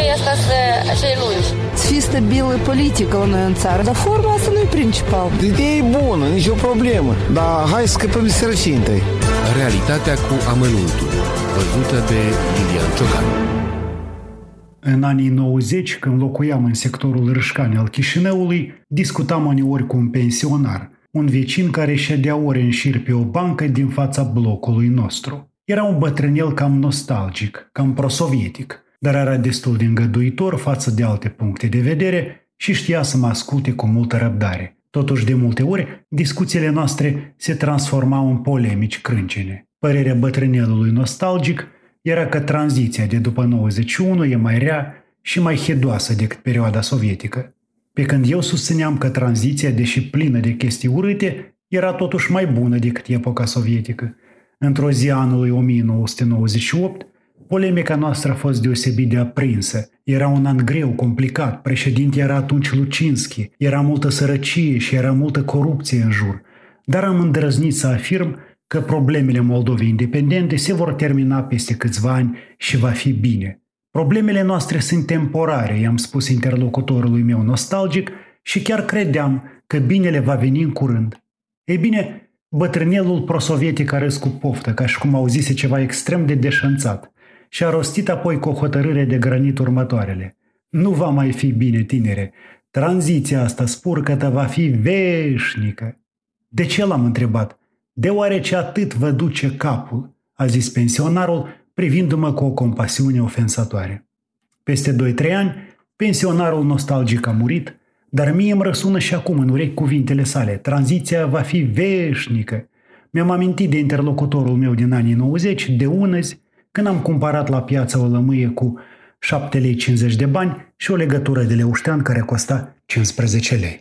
așa e logic. Să fie stabilă politică la noi în țară, dar forma asta nu e principal. Ideea e bună, nicio problemă, dar hai să scăpăm de sărăcie întâi. Realitatea cu amănuntul, văzută de Lilian Ciocan. În anii 90, când locuiam în sectorul Râșcani al Chișinăului, discutam uneori cu un pensionar, un vecin care ședea ore în șir pe o bancă din fața blocului nostru. Era un bătrânel cam nostalgic, cam prosovietic, dar era destul de îngăduitor față de alte puncte de vedere și știa să mă asculte cu multă răbdare. Totuși, de multe ori, discuțiile noastre se transformau în polemici crâncene. Părerea bătrânelului nostalgic era că tranziția de după 91 e mai rea și mai hedoasă decât perioada sovietică. Pe când eu susțineam că tranziția, deși plină de chestii urâte, era totuși mai bună decât epoca sovietică. Într-o zi anului 1998, polemica noastră a fost deosebit de aprinsă. Era un an greu, complicat, președinte era atunci Lucinski, era multă sărăcie și era multă corupție în jur. Dar am îndrăznit să afirm că problemele Moldovei independente se vor termina peste câțiva ani și va fi bine. Problemele noastre sunt temporare, i-am spus interlocutorului meu nostalgic și chiar credeam că binele va veni în curând. Ei bine, bătrânelul prosovietic a râs cu poftă, ca și cum auzise ceva extrem de deșanțat și a rostit apoi cu o hotărâre de granit următoarele. Nu va mai fi bine, tinere. Tranziția asta spurcătă va fi veșnică. De ce l-am întrebat? Deoarece atât vă duce capul, a zis pensionarul, privindu-mă cu o compasiune ofensatoare. Peste 2-3 ani, pensionarul nostalgic a murit, dar mie îmi răsună și acum în urechi cuvintele sale. Tranziția va fi veșnică. Mi-am amintit de interlocutorul meu din anii 90, de unăzi, când am cumpărat la piață o lămâie cu 7 lei 50 de bani și o legătură de leuștean care costa 15 lei.